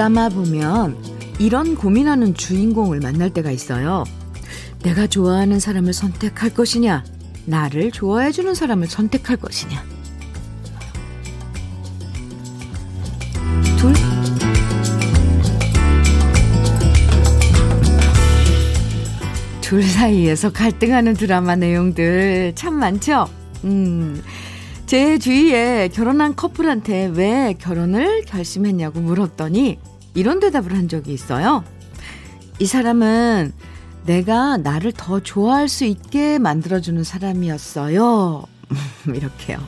드라마 보면 이런 고민하는 주인공을 만날 때가 있어요. 내가 좋아하는 사람을 선택할 것이냐, 나를 좋아해주는 사람을 선택할 것이냐. 둘? 둘 사이에서 갈등하는 드라마 내용들 참 많죠? 음, 제 주위에 결혼한 커플한테 왜 결혼을 결심했냐고 물었더니 이런 대답을 한 적이 있어요. 이 사람은 내가 나를 더 좋아할 수 있게 만들어주는 사람이었어요. 이렇게요.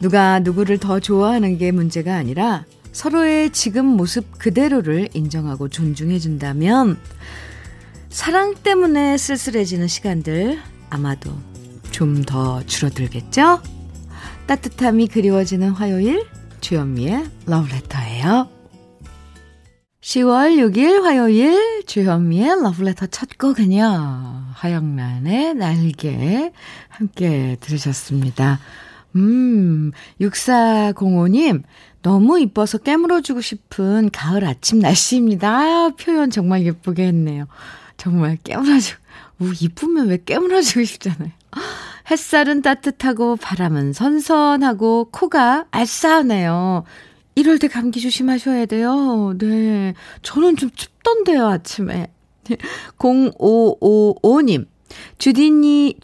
누가 누구를 더 좋아하는 게 문제가 아니라 서로의 지금 모습 그대로를 인정하고 존중해준다면 사랑 때문에 쓸쓸해지는 시간들 아마도 좀 더 줄어들겠죠? 따뜻함이 그리워지는 화요일 주현미의 러브레터예요. 10월 6일 화요일 주현미의 러브레터 첫 곡은요. 하영란의 날개 함께 들으셨습니다. 음, 6405님 너무 이뻐서 깨물어주고 싶은 가을 아침 날씨입니다. 표현 정말 예쁘게 했네요. 정말 깨물어주고, 우, 이쁘면 왜 깨물어주고 싶잖아요. 햇살은 따뜻하고 바람은 선선하고 코가 알싸하네요. 이럴 때 감기 조심하셔야 돼요. 네. 저는 좀 춥던데요, 아침에. 0555님. 주디니,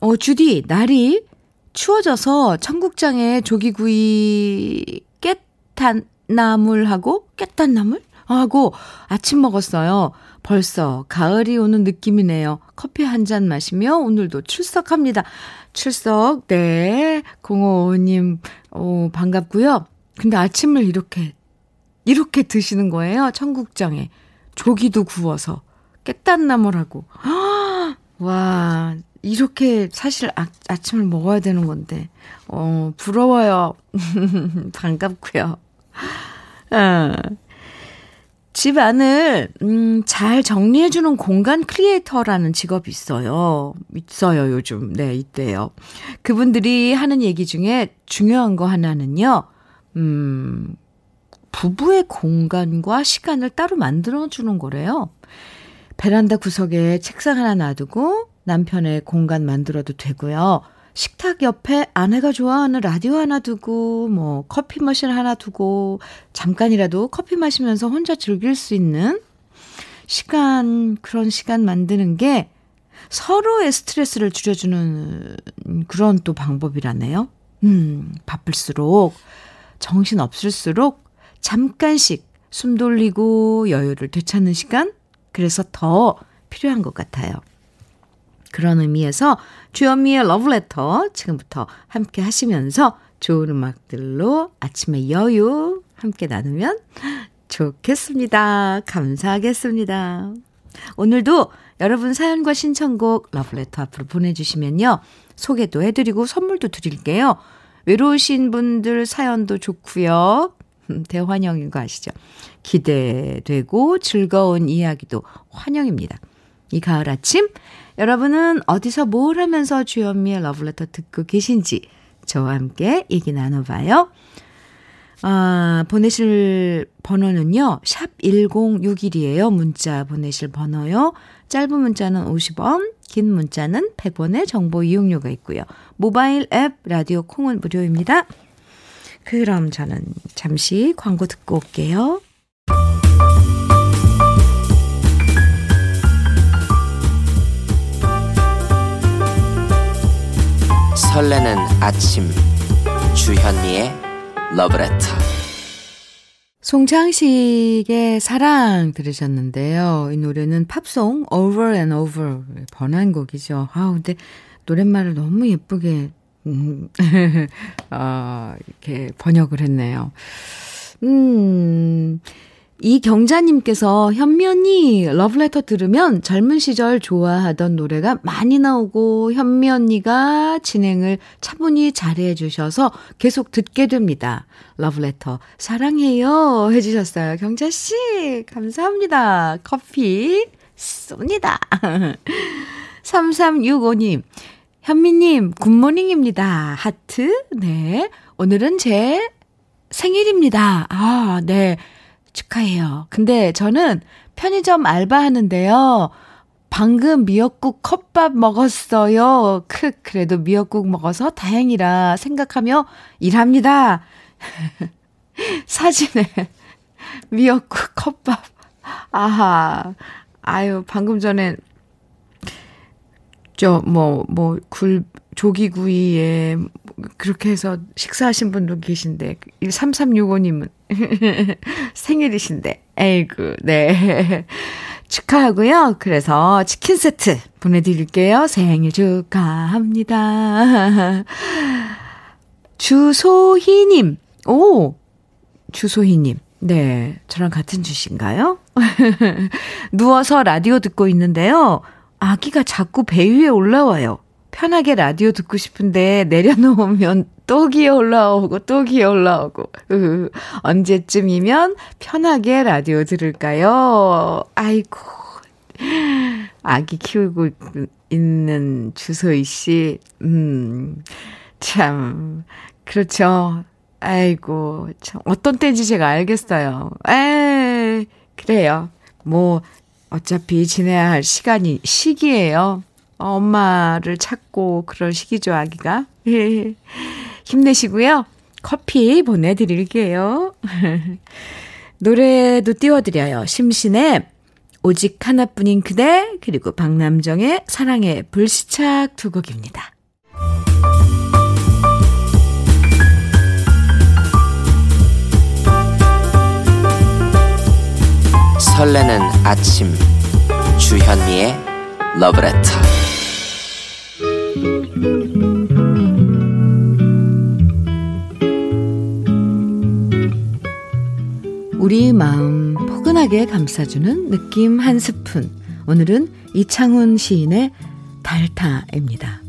어, 주디, 날이 추워져서 청국장에 조기구이 깨탄나물하고, 깨탄나물? 하고 아침 먹었어요. 벌써 가을이 오는 느낌이네요. 커피 한 잔 마시며 오늘도 출석합니다. 출석, 네. 055님, 오, 반갑고요. 근데 아침을 이렇게, 이렇게 드시는 거예요. 청국장에. 조기도 구워서. 깨딴나물하고. 와, 이렇게 사실 아, 아침을 먹어야 되는 건데. 어, 부러워요. 반갑고요. 아. 집 안을 음, 잘 정리해 주는 공간 creator라는 직업이 있어요. 있어요, 요즘. 네, 있대요. 그분들이 하는 얘기 중에 중요한 거 하나는요, 음, 부부의 공간과 시간을 따로 만들어주는 거래요. 베란다 구석에 책상 하나 놔두고 남편의 공간 만들어도 되고요. 식탁 옆에 아내가 좋아하는 라디오 하나 두고, 뭐, 커피 머신 하나 두고, 잠깐이라도 커피 마시면서 혼자 즐길 수 있는 시간, 그런 시간 만드는 게 서로의 스트레스를 줄여주는 그런 또 방법이라네요. 음, 바쁠수록, 정신 없을수록 잠깐씩 숨 돌리고 여유를 되찾는 시간? 그래서 더 필요한 것 같아요. 그런 의미에서 주현미의 러브레터 지금부터 함께 하시면서 좋은 음악들로 아침의 여유 함께 나누면 좋겠습니다. 감사하겠습니다. 오늘도 여러분 사연과 신청곡 러브레터 앞으로 보내주시면요. 소개도 해드리고 선물도 드릴게요. 외로우신 분들 사연도 좋고요. 음, 대환영인 거 아시죠? 기대되고 즐거운 이야기도 환영입니다. 이 가을 아침 여러분은 어디서 뭘 하면서 주현미의 러브레터 듣고 계신지 저와 함께 얘기 나눠봐요. 아, 보내실 번호는요. 샵 1061이에요. 문자 보내실 번호요. 짧은 문자는 50원, 긴 문자는 100원의 정보 이용료가 있고요. 모바일 앱 라디오 콩은 무료입니다. 그럼 저는 잠시 광고 듣고 올게요. 설레는 아침 주현미의 러브레터 송창식의 사랑 들으셨는데요. 이 노래는 팝송 Over and Over 번안곡이죠. 아 근데 노랫말을 너무 예쁘게 음, 어, 이렇게 번역을 했네요. 음, 이 경자님께서 언니 러브레터 들으면 젊은 시절 좋아하던 노래가 많이 나오고 현미 언니가 진행을 차분히 잘해 주셔서 계속 듣게 됩니다. 러브레터 사랑해요 해주셨어요. 경자씨 감사합니다. 커피 쏩니다. 3365님 현미님 good morning입니다. 하트 네 오늘은 제 생일입니다. 아 네. 축하해요. 근데 저는 편의점 알바하는데요. 방금 미역국 컵밥 먹었어요. 크, 그래도 미역국 먹어서 다행이라 생각하며 일합니다. 사진에 미역국 컵밥. 아하. 아유, 방금 전에 저, 뭐, 뭐, 굴, 조기구이에 그렇게 해서 식사하신 분도 계신데, 3365님은 생일이신데, 에이그, 네. 축하하고요. 그래서 치킨 세트 보내드릴게요. 생일 축하합니다. 주소희님, 오! 주소희님. 네. 저랑 같은 주신가요? 누워서 라디오 듣고 있는데요. 아기가 자꾸 배 위에 올라와요. 편하게 라디오 듣고 싶은데 내려놓으면 또 기어 올라오고 또 기어 올라오고. 으, 언제쯤이면 편하게 라디오 들을까요? 아이고. 아기 키우고 있는 주소희 씨. 음. 참. 그렇죠. 아이고. 참 어떤 때인지 제가 알겠어요. 에 그래요. 뭐 어차피 지내야 할 시간이, 시기예요. 엄마를 찾고 그럴 시기죠, 아기가. 힘내시고요. 커피 보내드릴게요. 노래도 띄워드려요. 심신의 오직 하나뿐인 그대, 그리고 박남정의 사랑의 불시착 두 곡입니다. 설레는 아침. 주현미의 러브레터. 우리 마음 포근하게 감싸주는 느낌 한 스푼. 오늘은 이창훈 시인의 달타입니다.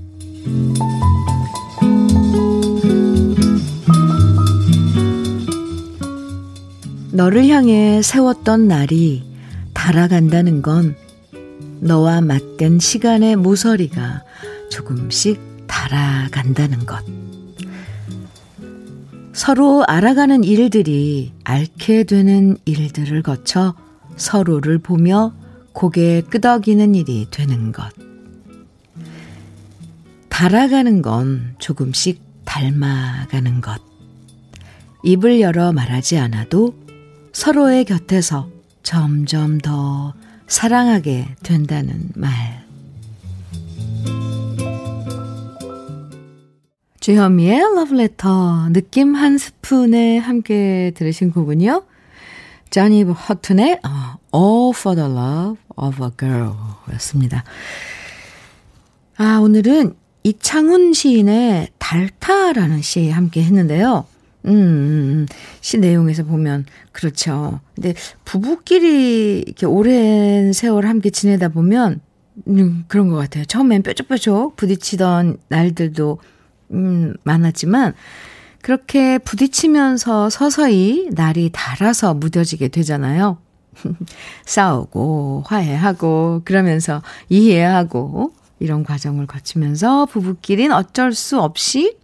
너를 향해 세웠던 날이 달아간다는 건 너와 맞댄 시간의 모서리가 조금씩 달아간다는 것. 서로 알아가는 일들이 앓게 되는 일들을 거쳐 서로를 보며 고개 끄덕이는 일이 되는 것. 달아가는 건 조금씩 닮아가는 것. 입을 열어 말하지 않아도 서로의 곁에서 점점 더 사랑하게 된다는 말. 주현미의 러브레터 느낌 한 스푼에 함께 들으신 곡은요. 자니 허튼의 All for the Love of a Girl 였습니다. 아, 오늘은 이창훈 시인의 달타라는 시 함께 했는데요. 음, 음, 음, 시 내용에서 보면 그렇죠. 근데 부부끼리 이렇게 오랜 세월 함께 지내다 보면 음, 그런 것 같아요. 처음엔 뾰족뾰족 부딪히던 날들도 음, 많았지만 그렇게 부딪히면서 서서히 날이 닳아서 무뎌지게 되잖아요. 싸우고 화해하고 그러면서 이해하고 이런 과정을 거치면서 부부끼리는 어쩔 수 없이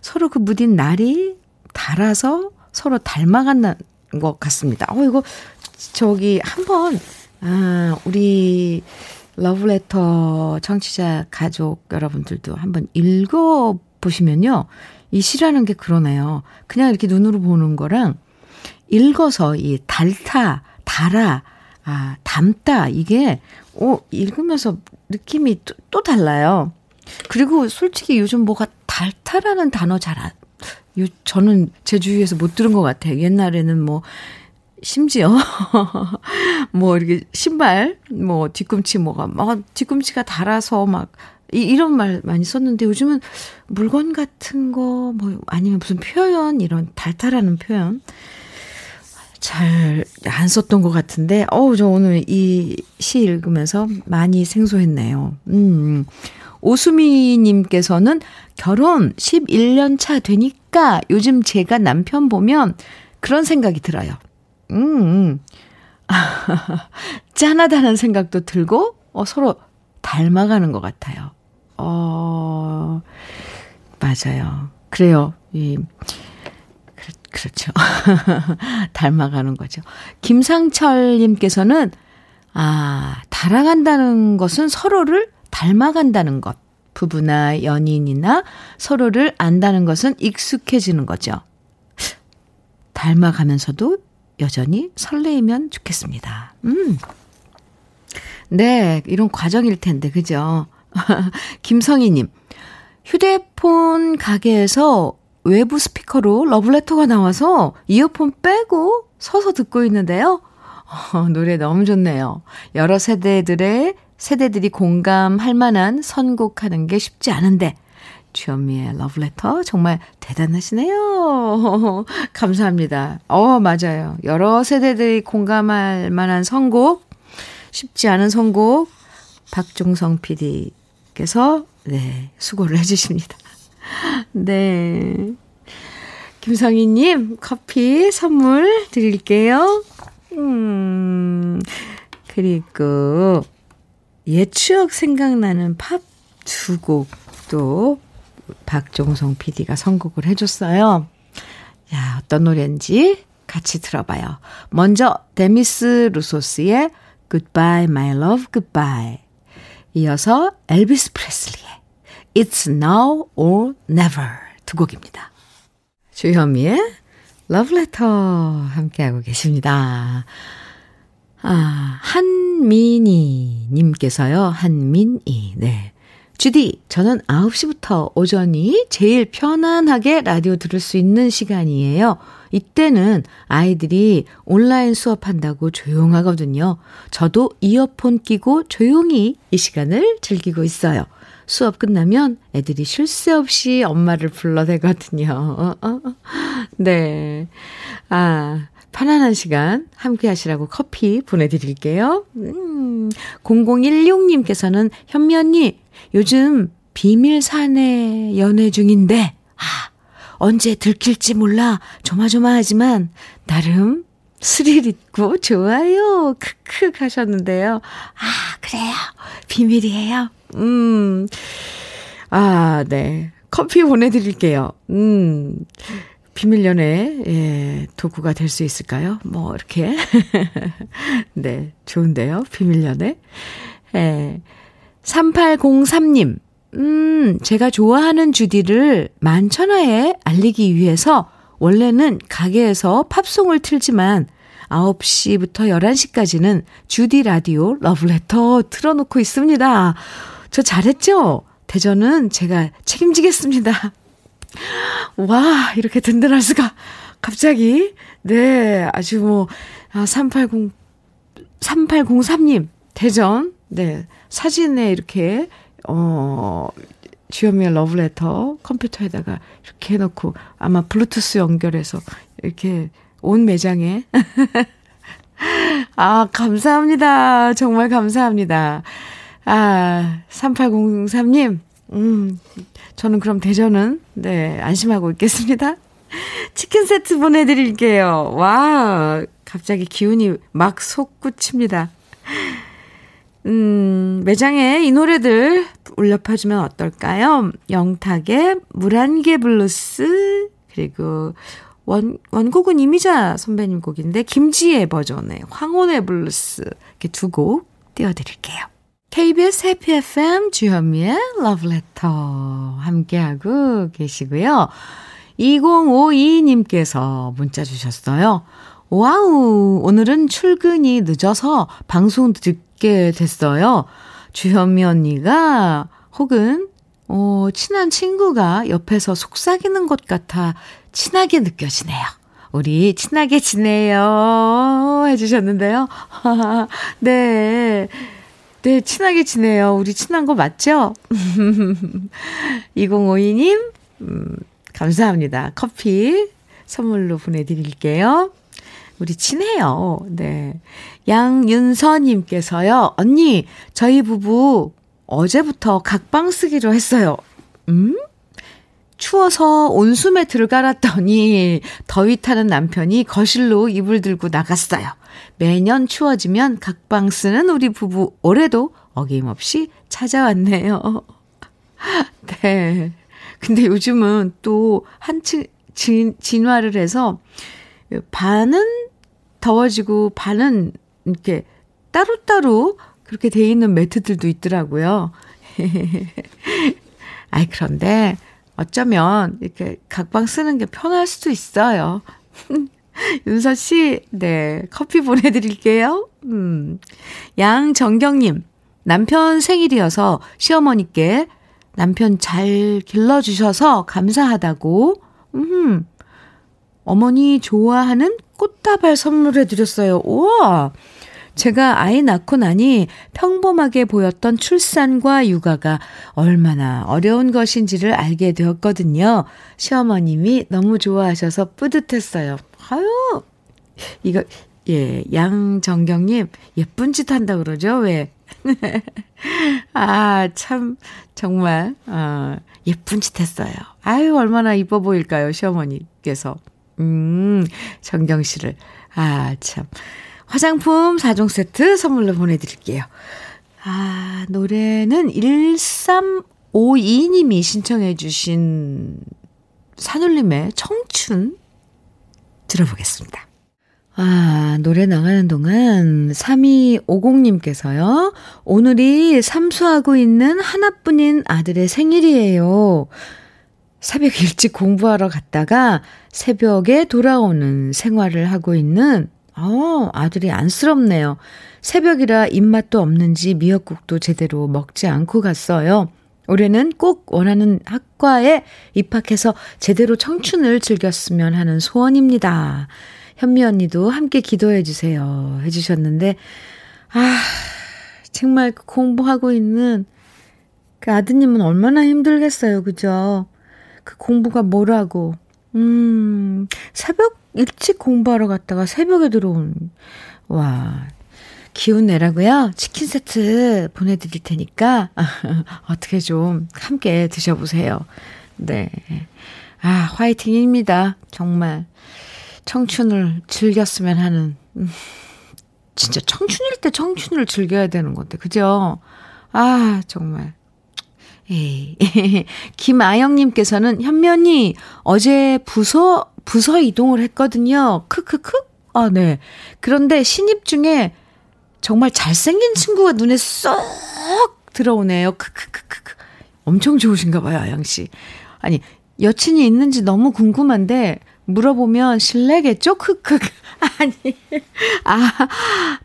서로 그 무딘 날이 달아서 서로 닮아간다는 것 같습니다. 어, 이거, 저기, 한번, 아, 우리 러브레터 청취자 가족 여러분들도 한번 읽어보시면요. 이 시라는 게 그러네요. 그냥 이렇게 눈으로 보는 거랑 읽어서 이 달타, 달아, 아, 담다, 이게, 어, 읽으면서 느낌이 또, 또 달라요. 그리고 솔직히 요즘 뭐가 달타라는 단어 잘 안, 요, 저는 제 주위에서 못 들은 것 같아요. 옛날에는 뭐, 심지어, 뭐, 이렇게 신발, 뭐, 뒤꿈치 뭐가, 막, 뒤꿈치가 달아서 막, 이, 이런 말 많이 썼는데 요즘은 물건 같은 거, 뭐, 아니면 무슨 표현, 이런 달달하는 표현. 잘 안 썼던 것 같은데, 어우, 저 오늘 이 시 읽으면서 많이 생소했네요. 음. 오수미님께서는 결혼 11년 차 되니까 요즘 제가 남편 보면 그런 생각이 들어요. 음, 음. 짠하다는 생각도 들고, 어, 서로 닮아가는 것 같아요. 어, 맞아요. 그래요. 이, 그, 그렇죠. 닮아가는 거죠. 김상철님께서는, 아, 달아간다는 것은 서로를 닮아간다는 것. 부부나 연인이나 서로를 안다는 것은 익숙해지는 거죠. 닮아가면서도 여전히 설레이면 좋겠습니다. 음. 네, 이런 과정일 텐데, 그죠? 김성희님, 휴대폰 가게에서 외부 스피커로 러브레터가 나와서 이어폰 빼고 서서 듣고 있는데요. 어, 노래 너무 좋네요. 여러 세대들의 세대들이 공감할 만한 선곡하는 게 쉽지 않은데 주현미의 러브레터 정말 대단하시네요. 감사합니다. 어, 맞아요. 여러 세대들이 공감할 만한 선곡, 쉽지 않은 선곡, 박종성 PD께서, 네, 수고를 해주십니다. 네. 김성희님, 커피 선물 드릴게요. 음, 그리고, 옛 추억 생각나는 팝 두 곡도 박종성 PD가 선곡을 해줬어요. 야, 어떤 노래인지 같이 들어봐요. 먼저, 데미스 루소스의 Goodbye, My Love, Goodbye. 이어서 엘비스 프레슬리의 It's Now or Never 두 곡입니다. 주현미의 러브레터 함께하고 계십니다. 아, 한민희 님께서요. 한민희. 네. 주디, 저는 9시부터 오전이 제일 편안하게 라디오 들을 수 있는 시간이에요. 이때는 아이들이 온라인 수업한다고 조용하거든요. 저도 이어폰 끼고 조용히 이 시간을 즐기고 있어요. 수업 끝나면 애들이 쉴 새 없이 엄마를 불러대거든요. 네. 아, 편안한 시간 함께 하시라고 커피 보내드릴게요. 음, 0016님께서는 현미 언니, 요즘 비밀 사내 연애 중인데, 아, 언제 들킬지 몰라 조마조마하지만, 나름 스릴 있고 좋아요. 크크 하셨는데요. 아, 그래요. 비밀이에요. 음. 아, 네. 커피 보내드릴게요. 음. 비밀 연애, 예, 도구가 될 수 있을까요? 뭐, 이렇게. 네, 좋은데요. 비밀 연애. 예. 3803님, 음, 제가 좋아하는 주디를 만천하에 알리기 위해서 원래는 가게에서 팝송을 틀지만 9시부터 11시까지는 주디 라디오 러브레터 틀어놓고 있습니다. 저 잘했죠? 대전은 제가 책임지겠습니다. 와, 이렇게 든든할 수가. 갑자기. 네, 아주 뭐, 아, 380, 3803님, 대전. 네, 사진에 이렇게, 어, 주현미의 러브레터 컴퓨터에다가 이렇게 해놓고 아마 블루투스 연결해서 이렇게 온 매장에. 아, 감사합니다. 정말 감사합니다. 아, 3803님, 음, 저는 그럼 대전은, 네, 안심하고 있겠습니다. 치킨 세트 보내드릴게요. 와, 갑자기 기운이 막 솟구칩니다. 음, 매장에 이 노래들 울려퍼주면 어떨까요? 영탁의 물안개 블루스, 그리고 원, 원곡은 이미자 선배님 곡인데, 김지혜 버전의 황혼의 블루스, 이렇게 두 곡 띄워드릴게요. KBS Happy FM 주현미의 러브레터 함께하고 계시고요. 2052님께서 문자 주셨어요. Wow, 오늘은 출근이 늦어서 방송 듣게 됐어요. 주현미 언니가 혹은 어, 친한 친구가 옆에서 속삭이는 것 같아 친하게 느껴지네요. 우리 친하게 지내요. 해주셨는데요. 네. 네, 친하게 지내요. 우리 친한 거 맞죠? 2052님, 음, 감사합니다. 커피 선물로 보내드릴게요. 우리 친해요. 네. 양윤서님께서요, 언니, 저희 부부 어제부터 각방 쓰기로 했어요. 음? 추워서 온수 매트를 깔았더니 더위 타는 남편이 거실로 이불 들고 나갔어요. 매년 추워지면 각방 쓰는 우리 부부 올해도 어김없이 찾아왔네요. 네. 근데 요즘은 또 한층 진, 진화를 해서 반은 더워지고 반은 이렇게 따로따로 그렇게 돼 있는 매트들도 있더라고요. 아이, 그런데 어쩌면 이렇게 각방 쓰는 게 편할 수도 있어요. 윤서 씨, 네, 커피 보내드릴게요. 음. 양정경님, 남편 생일이어서 시어머니께 남편 잘 길러주셔서 감사하다고, 음, 어머니 좋아하는 꽃다발 선물해드렸어요. 우와! 제가 아이 낳고 나니 평범하게 보였던 출산과 육아가 얼마나 어려운 것인지를 알게 되었거든요. 시어머님이 너무 좋아하셔서 뿌듯했어요. 아유, 이거, 예, 양정경님, 예쁜 짓 한다 그러죠? 왜? 아, 참, 정말, 어, 예쁜 짓 했어요. 아유, 얼마나 이뻐 보일까요, 시어머니께서. 음, 정경 씨를. 아, 참. 화장품 4종 세트 선물로 보내드릴게요. 아, 노래는 1352님이 신청해주신 산울림의 청춘 들어보겠습니다. 아, 노래 나가는 동안 3250님께서요. 오늘이 삼수하고 있는 하나뿐인 아들의 생일이에요. 새벽 일찍 공부하러 갔다가 새벽에 돌아오는 생활을 하고 있는 어, 아들이 안쓰럽네요. 새벽이라 입맛도 없는지 미역국도 제대로 먹지 않고 갔어요. 올해는 꼭 원하는 학과에 입학해서 제대로 청춘을 즐겼으면 하는 소원입니다. 현미 언니도 함께 기도해 주세요. 해주셨는데, 아, 정말 그 공부하고 있는 그 아드님은 얼마나 힘들겠어요. 그죠? 그 공부가 뭐라고. 음, 새벽 일찍 공부하러 갔다가 새벽에 들어온, 와, 기운 내라고요? 치킨 세트 보내드릴 테니까, 어떻게 좀 함께 드셔보세요. 네. 아, 화이팅입니다. 정말. 청춘을 즐겼으면 하는, 음, 진짜 청춘일 때 청춘을 즐겨야 되는 건데, 그죠? 아, 정말. 에이. 김아영님께서는 현면이 어제 부서, 부서 이동을 했거든요. 크크크? 아, 네. 그런데 신입 중에 정말 잘생긴 친구가 눈에 쏙 들어오네요. 크크크크크. 엄청 좋으신가 봐요, 아영씨. 아니, 여친이 있는지 너무 궁금한데, 물어보면 실례겠죠? 크크. 아니, 아,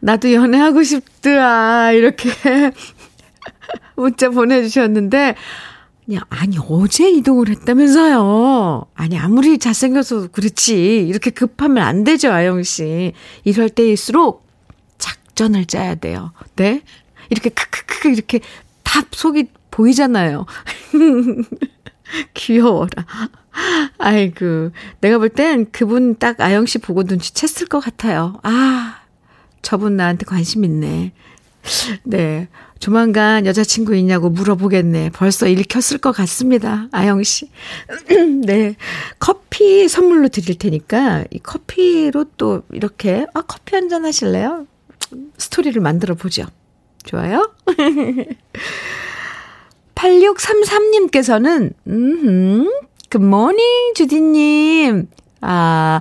나도 연애하고 싶더라. 이렇게 문자 보내 주셨는데, 아니, 어제 이동을 했다면서요. 아니, 아무리 잘생겨서 그렇지. 이렇게 급하면 안 되죠, 아영씨. 이럴 때일수록 작전을 짜야 돼요. 네? 이렇게 크크크 이렇게 다 속이 보이잖아요. 귀여워라. 아이고, 내가 볼 땐 그분 딱 아영씨 보고 눈치챘을 것 같아요. 아, 저분 나한테 관심 있네. 네. 조만간 여자친구 있냐고 물어보겠네. 벌써 읽혔을 것 같습니다. 아영 씨. 네. 커피 선물로 드릴 테니까 이 커피로 또 이렇게 아 커피 한 잔 하실래요? 스토리를 만들어 보죠. 좋아요? 8633님께서는 음, 굿모닝 주디 님. 아,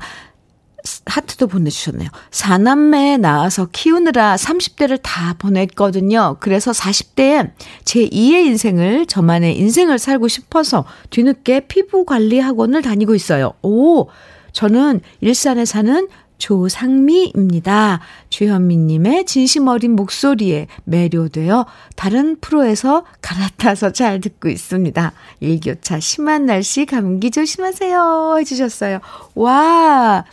하트도 보내주셨네요. 사남매 낳아서 키우느라 30대를 다 보냈거든요. 그래서 40대에 제 2의 인생을, 저만의 인생을 살고 싶어서 뒤늦게 피부 관리 학원을 다니고 있어요. 오! 저는 일산에 사는 조상미입니다. 주현미님의 진심 어린 목소리에 매료되어 다른 프로에서 갈아타서 잘 듣고 있습니다. 일교차 심한 날씨 감기 조심하세요. 해주셨어요. 와!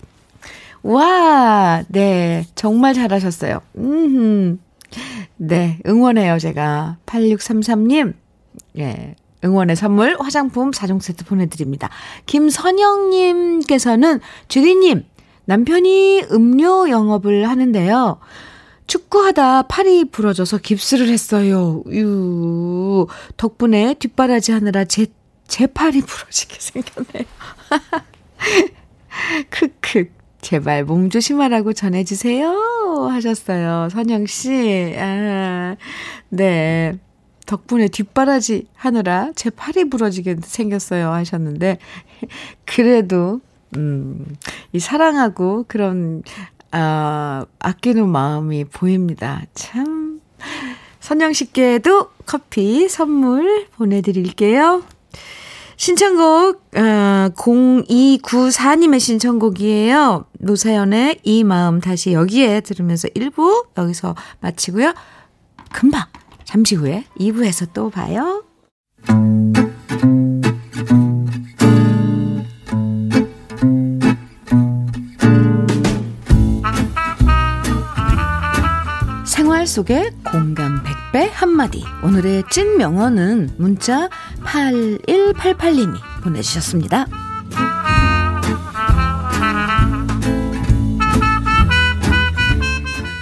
와, 네. 정말 잘하셨어요. 음, 네. 응원해요, 제가. 8633님. 예. 응원의 선물 화장품 4종 세트 보내드립니다. 김선영님께서는 주디님, 남편이 음료 영업을 하는데요. 축구하다 팔이 부러져서 깁스를 했어요. 유. 덕분에 뒷바라지 하느라 제, 제 팔이 부러지게 생겼네요. 크크. 제발 몸 조심하라고 전해주세요. 하셨어요. 선영씨. 아, 네. 덕분에 뒷바라지 하느라 제 팔이 부러지게 생겼어요. 하셨는데, 그래도 음, 이 사랑하고 그런, 아, 아끼는 마음이 보입니다. 참. 선영 씨께도 커피 선물 보내드릴게요. 신청곡, 어, 0294님의 신청곡이에요. 노사연의 이 마음 다시 여기에 들으면서 1부 여기서 마치고요. 금방, 잠시 후에 2부에서 또 봐요. 생활 속의 공감 100 배 한마디. 오늘의 찐 명언은 문자 8188님이 보내주셨습니다.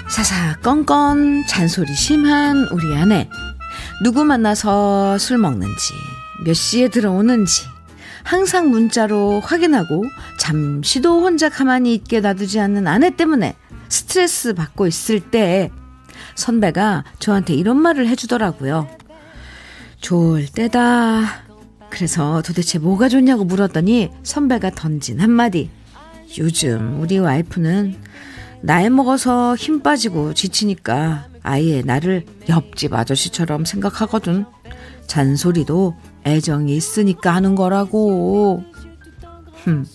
사사건건 잔소리 심한 우리 아내. 누구 만나서 술 먹는지, 몇 시에 들어오는지, 항상 문자로 확인하고 잠시도 혼자 가만히 있게 놔두지 않는 아내 때문에 스트레스 받고 있을 때 선배가 저한테 이런 말을 해주더라고요. 좋을 때다. 그래서 도대체 뭐가 좋냐고 물었더니 선배가 던진 한마디. 요즘 우리 와이프는 나이 먹어서 힘 빠지고 지치니까 아예 나를 옆집 아저씨처럼 생각하거든. 잔소리도 애정이 있으니까 하는 거라고. 흠,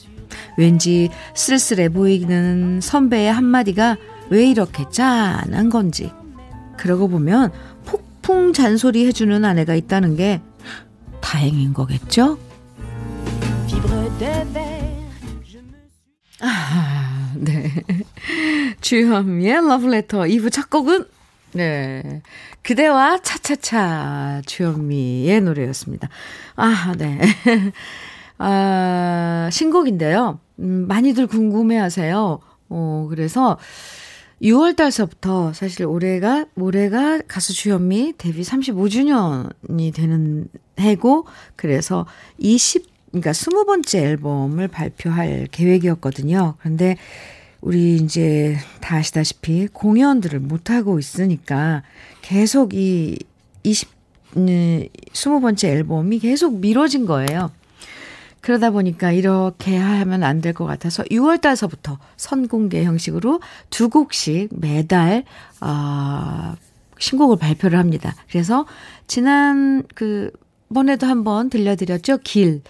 왠지 쓸쓸해 보이는 선배의 한마디가 왜 이렇게 짠한 건지. 그러고 보면 폭풍 잔소리 해주는 아내가 있다는 게 다행인 거겠죠? 아, 네. 주현미의 러브레터 2부 첫 곡은 네. 그대와 차차차 주현미의 노래였습니다. 아, 네. 아, 신곡인데요. 음, 많이들 궁금해 하세요. 어, 그래서 6월 달서부터 사실 올해가, 올해가 가수 주현미 데뷔 35주년이 되는 해고, 그래서 20, 그러니까 20번째 앨범을 발표할 계획이었거든요. 그런데 우리 이제 다 아시다시피 공연들을 못 하고 있으니까 계속 이 20, 20번째 앨범이 계속 미뤄진 거예요. 그러다 보니까 이렇게 하면 안 될 것 같아서 6월 달서부터 선공개 형식으로 두 곡씩 매달 어, 신곡을 발표를 합니다. 그래서 지난 그 번에도 한번 들려드렸죠. 길.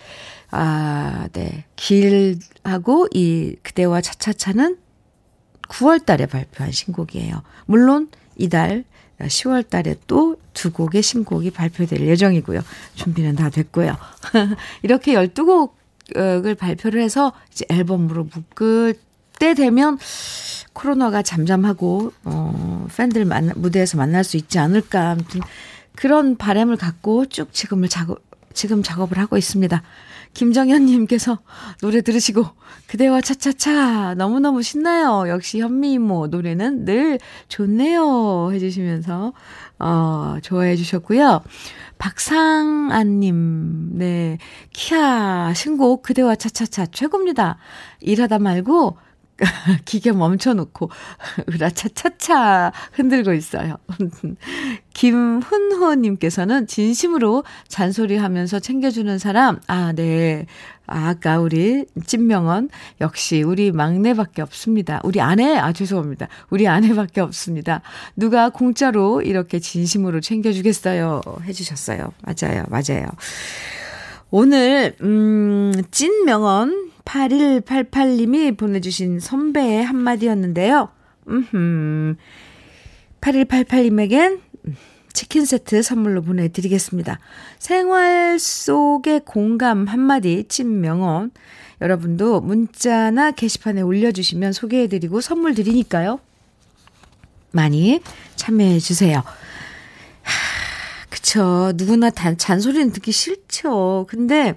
아, 네. 길하고 이 그대와 차차차는 9월 달에 발표한 신곡이에요. 물론 이달 10월 달에 또 두 곡의 신곡이 발표될 예정이고요. 준비는 다 됐고요. 이렇게 12곡을 발표를 해서 이제 앨범으로 묶을 때 되면 코로나가 잠잠하고 어 팬들 만 무대에서 만날 수 있지 않을까 아무튼 그런 바람을 갖고 쭉 지금을 작업 지금 작업을 하고 있습니다. 김정현님께서 노래 들으시고 그대와 차차차 너무너무 신나요. 역시 현미 이모 노래는 늘 좋네요. 해주시면서 어 좋아해 주셨고요. 박상아님, 네. 키아 신곡 그대와 차차차 최고입니다. 일하다 말고 기계 멈춰놓고 으라차차차 흔들고 있어요. 김훈호님께서는 진심으로 잔소리하면서 챙겨주는 사람. 아, 네. 아, 아까 우리 찐명언 역시 우리 막내밖에 없습니다. 우리 아내 아 죄송합니다. 우리 아내밖에 없습니다. 누가 공짜로 이렇게 진심으로 챙겨주겠어요. 해주셨어요. 맞아요, 맞아요. 오늘 음, 찐 명언 8188님이 보내주신 선배의 한마디였는데요. 음흠. 8188님에겐 치킨 세트 선물로 보내드리겠습니다. 생활 속의 공감 한마디 찐명언. 여러분도 문자나 게시판에 올려주시면 소개해드리고 선물 드리니까요. 많이 참여해주세요. 하, 그쵸. 누구나 단, 잔소리는 듣기 싫죠. 근데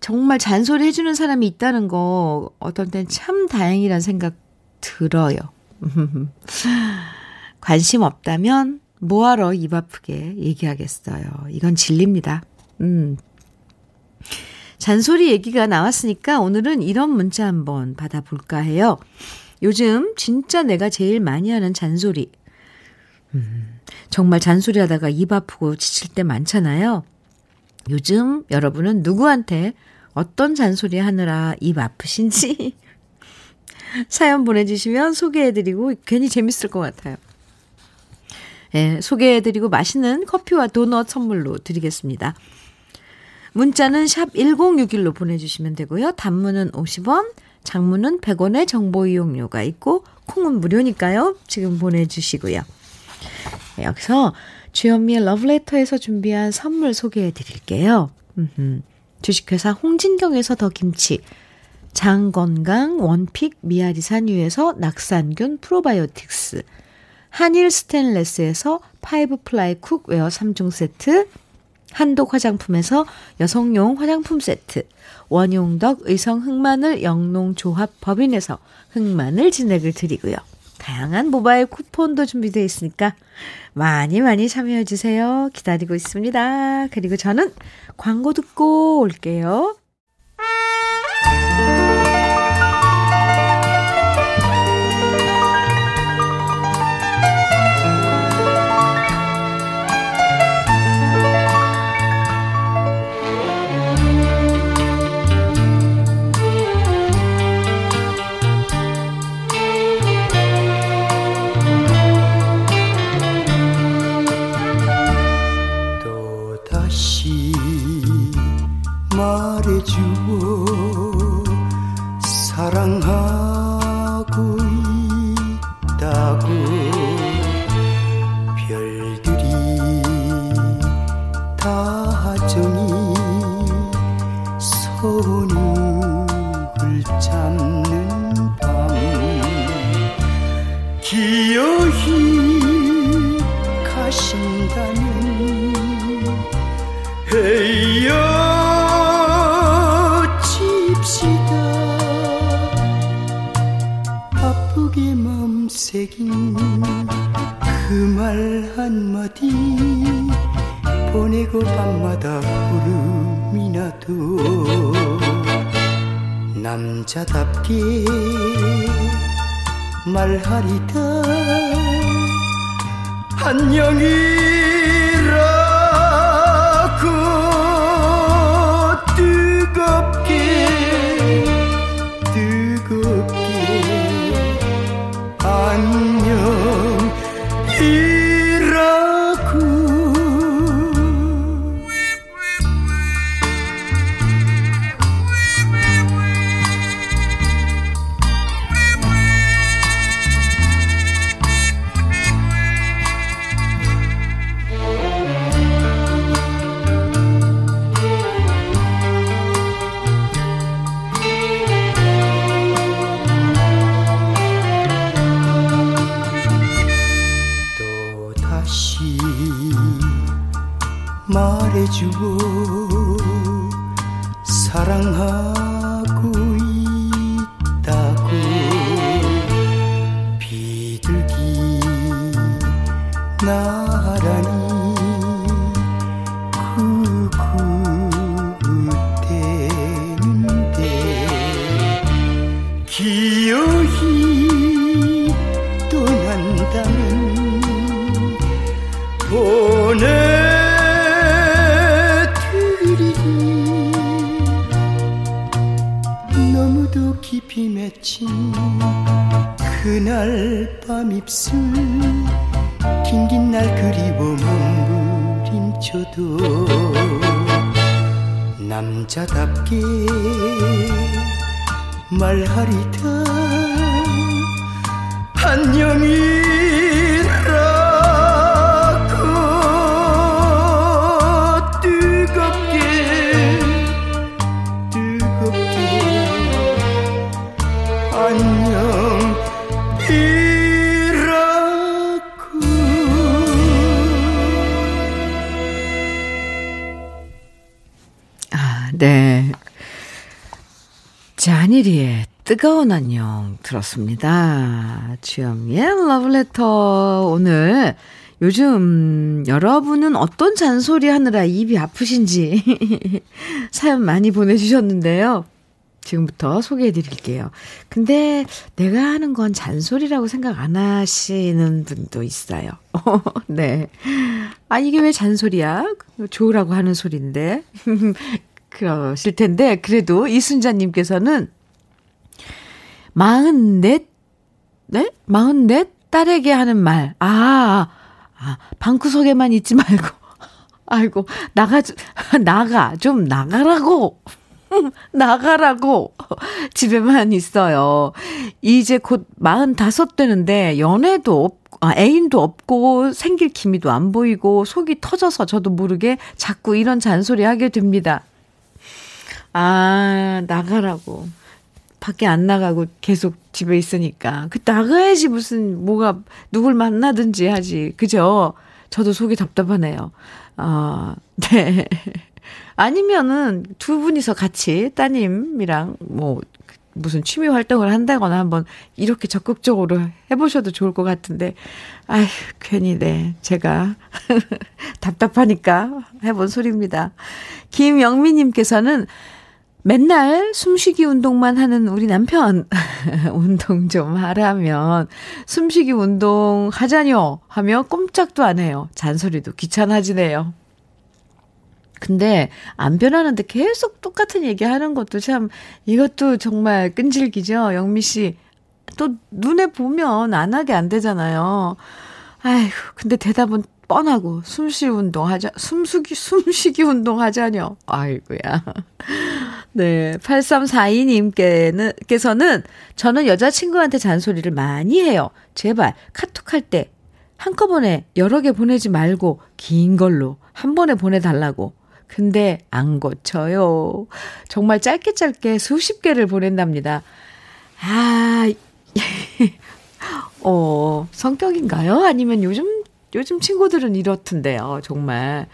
정말 잔소리 해주는 사람이 있다는 거 어떤 땐 참 다행이란 생각 들어요. 관심 없다면 뭐하러 입 아프게 얘기하겠어요. 이건 진리입니다. 음. 잔소리 얘기가 나왔으니까 오늘은 이런 문자 한번 받아볼까 해요. 요즘 진짜 내가 제일 많이 하는 잔소리. 음, 정말 잔소리 하다가 입 아프고 지칠 때 많잖아요. 요즘 여러분은 누구한테 어떤 잔소리 하느라 입 아프신지 사연 보내주시면 소개해드리고 괜히 재밌을 것 같아요. 예, 소개해드리고 맛있는 커피와 도넛 선물로 드리겠습니다. 문자는 샵 1061로 보내주시면 되고요. 단문은 50원, 장문은 100원의 정보 이용료가 있고 콩은 무료니까요. 지금 보내주시고요. 네, 여기서 주현미의 러브레터에서 준비한 선물 소개해 드릴게요. 주식회사 홍진경에서 더 김치, 장건강 one pick 미야리산유에서 낙산균 프로바이오틱스, 한일 스텐레스에서 five ply cookware 3종 세트, 한독 화장품에서 여성용 화장품 세트, 원용덕 의성 흑마늘 영농조합 법인에서 흑마늘 진액을 드리고요. 다양한 모바일 쿠폰도 준비되어 있으니까 많이 많이 참여해 주세요. 기다리고 있습니다. 그리고 저는 광고 듣고 올게요. 가리다 안녕히 해주고 사랑하 잔일이의 뜨거운 안녕 들었습니다. 주영미의 러브레터 오늘 요즘 여러분은 어떤 잔소리 하느라 입이 아프신지 사연 많이 보내주셨는데요. 지금부터 소개해 드릴게요. 근데 내가 하는 건 잔소리라고 생각 안 하시는 분도 있어요. 네. 아, 이게 왜 잔소리야? 좋으라고 하는 소리인데. 그러실 텐데, 그래도 이순자님께서는 마흔넷, 네? 마흔넷 딸에게 하는 말. 아, 아, 방구석에만 있지 말고. 아이고, 나가, 나가, 좀 나가라고. 나가라고. 집에만 있어요. 이제 곧 45 되는데, 연애도 없, 아, 애인도 없고, 생길 기미도 안 보이고, 속이 터져서 저도 모르게 자꾸 이런 잔소리 하게 됩니다. 아, 나가라고. 밖에 안 나가고 계속 집에 있으니까. 그 나가야지 무슨 뭐가 누굴 만나든지 하지. 그죠? 저도 속이 답답하네요. 아, 네. 아니면은 두 분이서 같이 따님이랑 뭐 무슨 취미 활동을 한다거나 한번 이렇게 적극적으로 해보셔도 좋을 것 같은데, 아휴, 괜히 네, 제가 답답하니까 해본 소리입니다. 김영미님께서는 맨날 숨쉬기 운동만 하는 우리 남편. 운동 좀 하라면, 숨쉬기 운동 하자뇨 하며 꼼짝도 안 해요. 잔소리도 귀찮아지네요. 근데 안 변하는데 계속 똑같은 얘기 하는 것도 참, 이것도 정말 끈질기죠? 영미 씨. 또 눈에 보면 안 하게 안 되잖아요. 아이고, 근데 대답은 뻔하고 숨쉬기 운동 하자 숨쉬기 숨쉬기 운동 하자뇨. 아이고야. 네. 8342님께는 께서는 저는 여자친구한테 잔소리를 많이 해요. 제발 카톡할 때 한꺼번에 여러 개 보내지 말고 긴 걸로 한 번에 보내 달라고. 근데 안 고쳐요. 정말 짧게 짧게 수십 개를 보낸답니다. 아, 어, 성격인가요? 아니면 요즘 요즘 친구들은 이렇던데요, 정말.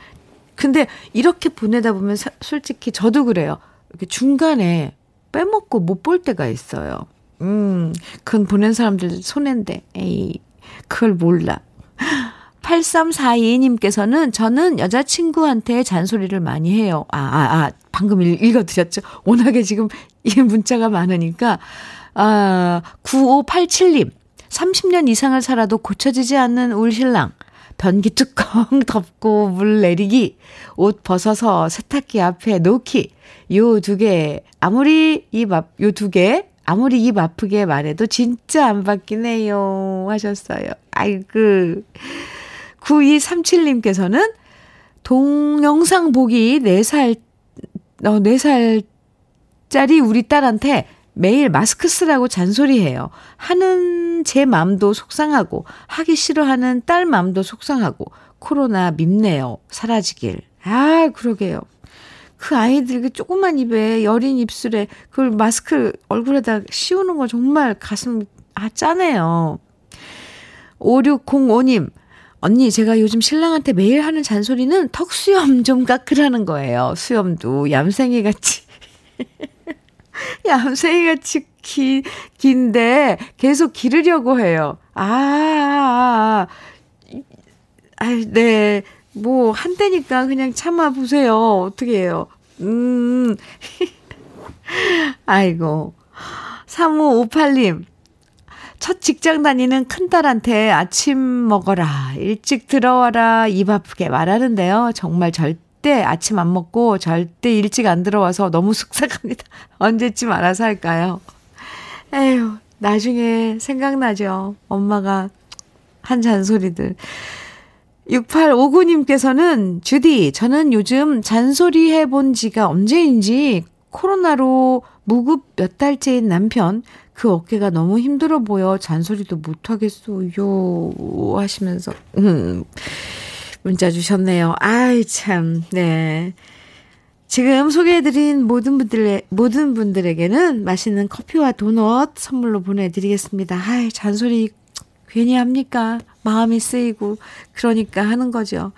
근데 이렇게 보내다 보면 사, 솔직히 저도 그래요. 이렇게 중간에 빼먹고 못 볼 때가 있어요. 음, 그건 보낸 사람들 손해인데, 에이, 그걸 몰라. 8342님께서는 저는 여자친구한테 잔소리를 많이 해요. 아, 아, 아, 방금 읽어 드셨죠? 워낙에 지금 이 문자가 많으니까. 아, 9587님. 30년 이상을 살아도 고쳐지지 않는 울 신랑. 변기 뚜껑 덮고 물 내리기, 옷 벗어서 세탁기 앞에 놓기, 요 두 개, 아무리 입 앞, 요 두 개, 아무리 입 아프게 말해도 진짜 안 바뀌네요. 하셨어요. 아이고. 9237님께서는 동영상 보기 4살, 어, 4살짜리 우리 딸한테 매일 마스크 쓰라고 잔소리해요. 하는 제 맘도 속상하고 하기 싫어하는 딸 맘도 속상하고 코로나 밉네요. 사라지길. 아, 그러게요. 그 아이들 그 조그만 입에 여린 입술에 그걸 마스크 얼굴에다 씌우는 거 정말 가슴 아 짜네요. 5605님 언니 제가 요즘 신랑한테 매일 하는 잔소리는 턱수염 좀 깎으라는 거예요. 수염도 얌생이 같이 얌생이같이 기, 긴데 계속 기르려고 해요. 아, 아, 아, 아 네. 뭐, 한대니까 그냥 참아보세요. 어떻게 해요. 음. 아이고. 3558님. 첫 직장 다니는 큰딸한테 아침 먹어라, 일찍 들어와라, 입 아프게 말하는데요. 정말 절대 절대 아침 안 먹고 절대 일찍 안 들어와서 너무 속상합니다. 언제쯤 알아서 할까요? 에휴, 나중에 생각나죠. 엄마가 한 잔소리들. 6859님께서는 주디, 저는 요즘 잔소리 해본 지가 언제인지 코로나로 무급 몇 달째인 남편 그 어깨가 너무 힘들어 보여 잔소리도 못 하겠어요 하시면서 음. 문자 주셨네요. 아이, 참, 네. 지금 소개해드린 모든 분들, 모든 분들에게는 맛있는 커피와 도넛 선물로 보내드리겠습니다. 아이, 잔소리 괜히 합니까? 마음이 쓰이고, 그러니까 하는 거죠.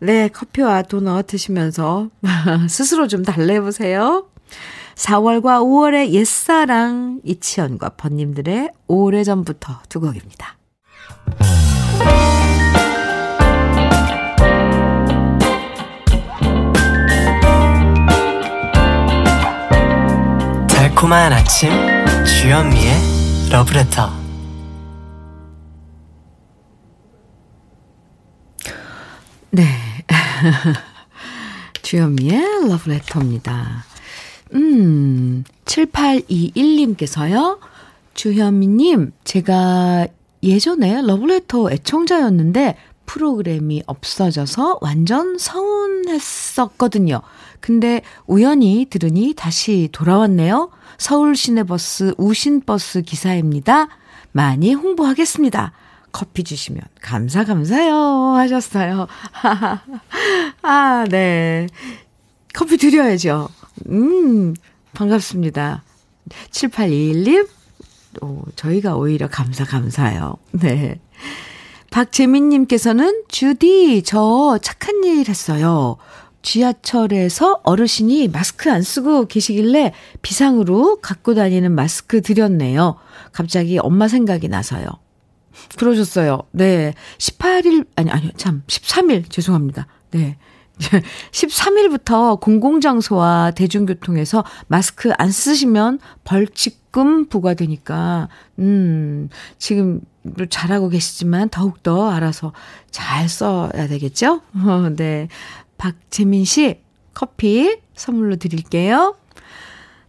네, 커피와 도넛 드시면서 스스로 좀 달래보세요. 4월과 5월의 옛사랑 이치현과 번님들의 오래전부터 두 곡입니다. 달콤한 아침 주현미의 러브레터 네. 주현미의 러브레터입니다. 음, 7821님께서요. 주현미님, 제가 예전에 러브레터 애청자였는데 프로그램이 없어져서 완전 서운했었거든요. 근데 우연히 들으니 다시 돌아왔네요. 서울 시내버스 우신버스 기사입니다. 많이 홍보하겠습니다. 커피 주시면 감사 감사요 하셨어요. 아, 네. 커피 드려야죠. 음, 반갑습니다. 7821님, 오, 저희가 오히려 감사 감사요. 네. 박재민님께서는 주디, 저 착한 일 했어요. 지하철에서 어르신이 마스크 안 쓰고 계시길래 비상으로 갖고 다니는 마스크 드렸네요. 갑자기 엄마 생각이 나서요. 그러셨어요. 네. 18일, 아니, 아니요. 참, 13일, 죄송합니다. 네. 13일부터 공공장소와 대중교통에서 마스크 안 쓰시면 벌칙금 부과되니까, 음, 지금 잘하고 계시지만 더욱더 알아서 잘 써야 되겠죠? 어, 네. 박재민 씨, 커피 선물로 드릴게요.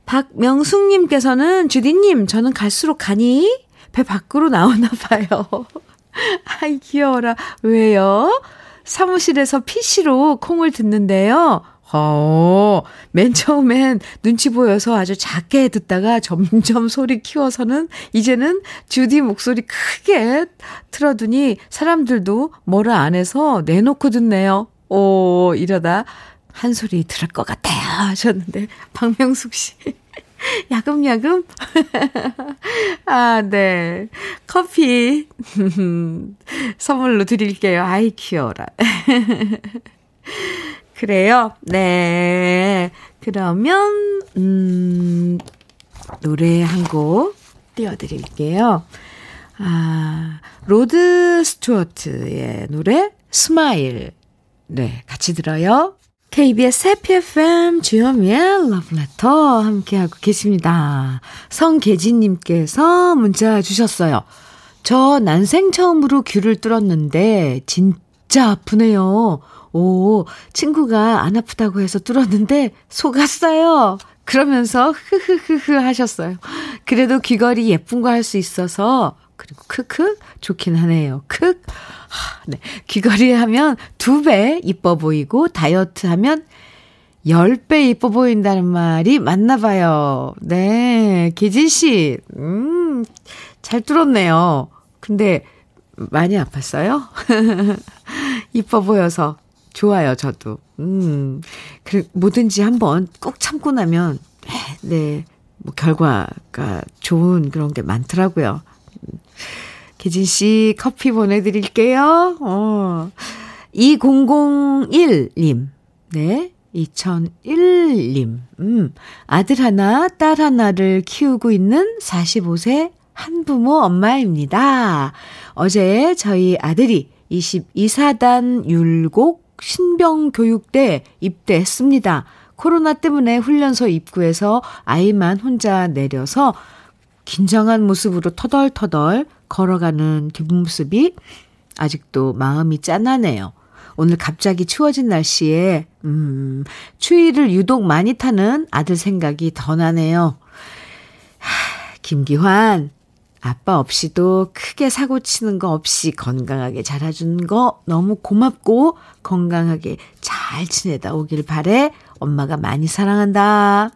박명숙님께서는, 주디님, 저는 갈수록 간이 배 밖으로 나오나 봐요. 아이, 귀여워라. 왜요? 사무실에서 PC로 콩을 듣는데요. 어, 맨 처음엔 눈치 보여서 아주 작게 듣다가 점점 소리 키워서는 이제는 주디 목소리 크게 틀어두니 사람들도 뭐라 안 해서 내놓고 듣네요. 오, 이러다 한 소리 들을 것 같아요. 하셨는데, 박명숙 씨. 야금야금? 아, 네. 커피 선물로 드릴게요. 아이, 귀여워라. 그래요? 네. 그러면, 음, 노래 한 곡 띄워드릴게요. 아, 로드 스튜어트의 노래, Smile. 네, 같이 들어요. KBS Happy FM 주현미의 러브레터 함께하고 계십니다. 성계진님께서 문자 주셨어요. 저 난생 처음으로 귀를 뚫었는데 진짜 아프네요. 오, 친구가 안 아프다고 해서 뚫었는데 속았어요. 그러면서 흐흐흐흐 하셨어요. 그래도 귀걸이 예쁜 거 할 수 있어서 그리고 크크 좋긴 하네요. 크. 네. 귀걸이 하면 두 배 이뻐 보이고 다이어트 하면 10배 이뻐 보인다는 말이 맞나 봐요. 네. 계진 씨. 음. 잘 뚫었네요. 근데 많이 아팠어요? 이뻐 보여서 좋아요, 저도. 음. 그 뭐든지 한번 꼭 참고 나면 네. 뭐 결과가 좋은 그런 게 많더라고요. 기진 씨 커피 보내드릴게요. 어. 2001님. 네. 2001님. 음. 아들 하나, 딸 하나를 키우고 있는 45세 한부모 엄마입니다. 어제 저희 아들이 22사단 율곡 신병교육대 입대했습니다. 코로나 때문에 훈련소 입구에서 아이만 혼자 내려서 긴장한 모습으로 터덜터덜 걸어가는 뒷모습이 아직도 마음이 짠하네요. 오늘 갑자기 추워진 날씨에, 음, 추위를 유독 많이 타는 아들 생각이 더 나네요. 하, 김기환, 아빠 없이도 크게 사고 치는 거 없이 건강하게 자라준 거 너무 고맙고 건강하게 잘 지내다 오길 바래. 엄마가 많이 사랑한다.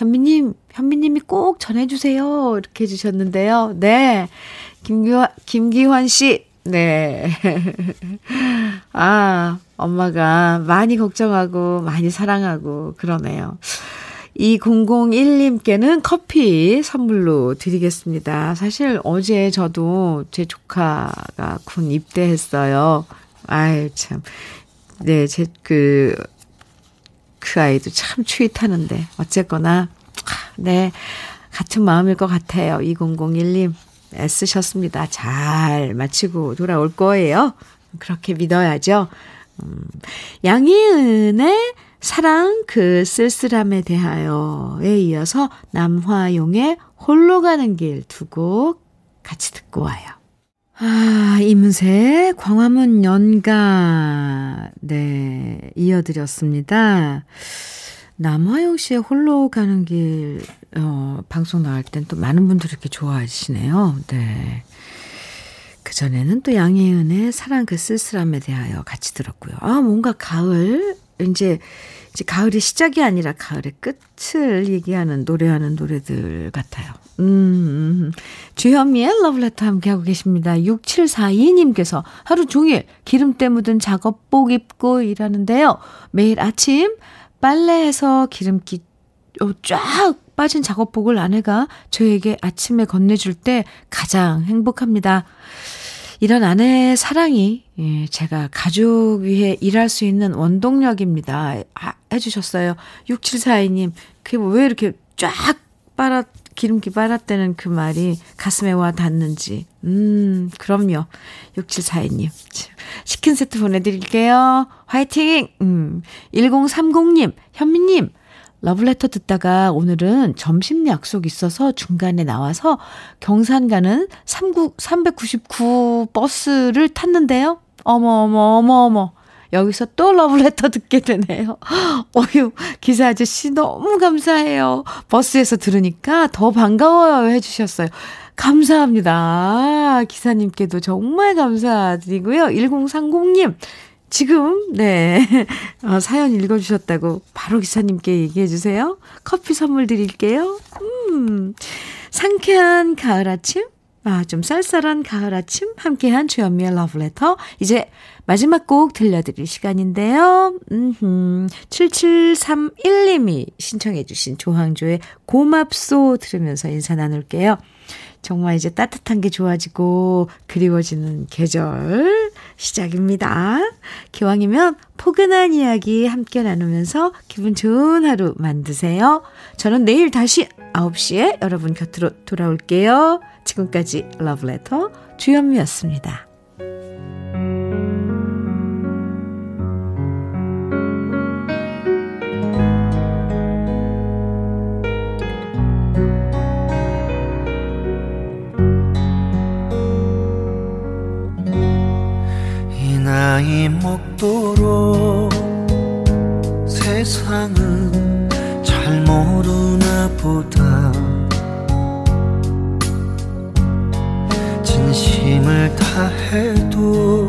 현미님, 현미님이 꼭 전해주세요. 이렇게 해주셨는데요. 네. 김기환, 김기환 씨, 네. 아, 엄마가 많이 걱정하고, 많이 사랑하고, 그러네요. 2001님께는 커피 선물로 드리겠습니다. 사실 어제 저도 제 조카가 군 입대했어요. 아유, 참. 네, 제, 그, 그 아이도 참 추위 타는데 어쨌거나 네 같은 마음일 것 같아요. 2001님 애쓰셨습니다. 잘 마치고 돌아올 거예요. 그렇게 믿어야죠. 음, 양희은의 사랑 그 쓸쓸함에 대하여에 이어서 남화용의 홀로 가는 길 두 곡 같이 듣고 와요. 아, 이문세, 광화문 연가, 네, 이어드렸습니다. 남화영 씨의 홀로 가는 길, 어, 방송 나갈 땐또 많은 분들이 이렇게 좋아하시네요. 네. 그 전에는 또 양혜은의 사랑 그 쓸쓸함에 대하여 같이 들었고요. 아, 뭔가 가을, 이제, 이제 가을이 시작이 아니라 가을의 끝을 얘기하는, 노래하는 노래들 같아요. 음, 음. 주현미의 러브레터 함께하고 계십니다. 6742님께서 하루 종일 기름때 묻은 작업복 입고 일하는데요. 매일 아침 빨래해서 기름기 쫙 빠진 작업복을 아내가 저에게 아침에 건네줄 때 가장 행복합니다. 이런 아내의 사랑이 예, 제가 가족 위해 일할 수 있는 원동력입니다. 아, 해주셨어요. 6742님, 그게 뭐왜 이렇게 쫙 빨아, 기름기 빨았다는 그 말이 가슴에 와 닿는지. 음, 그럼요. 6742님. 치킨 세트 보내드릴게요. 화이팅! 음, 1030님, 현미님, 러블레터 듣다가 오늘은 점심 약속 있어서 중간에 나와서 경산 가는 39, 399 버스를 탔는데요. 어머, 어머, 어머, 어머. 여기서 또 러블레터 듣게 되네요. 어휴, 기사 아저씨 너무 감사해요. 버스에서 들으니까 더 반가워요 해주셨어요. 감사합니다. 기사님께도 정말 감사드리고요. 1030님, 지금, 네, 어, 사연 읽어주셨다고 바로 기사님께 얘기해 주세요. 커피 선물 드릴게요. 음, 상쾌한 가을 아침, 아, 좀 쌀쌀한 가을 아침, 함께한 주현미의 러브레터. 이제 마지막 곡 들려드릴 시간인데요. 음흠, 7731님이 신청해주신 조항조의 고맙소 들으면서 인사 나눌게요. 정말 이제 따뜻한 게 좋아지고 그리워지는 계절 시작입니다. 기왕이면 포근한 이야기 함께 나누면서 기분 좋은 하루 만드세요. 저는 내일 다시 9시에 여러분 곁으로 돌아올게요. 지금까지 러브레터 주현미였습니다. 나이 목도록 세상은 잘 모르나 보다. 진심을 다해도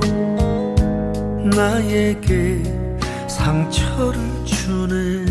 나에게 상처를 주는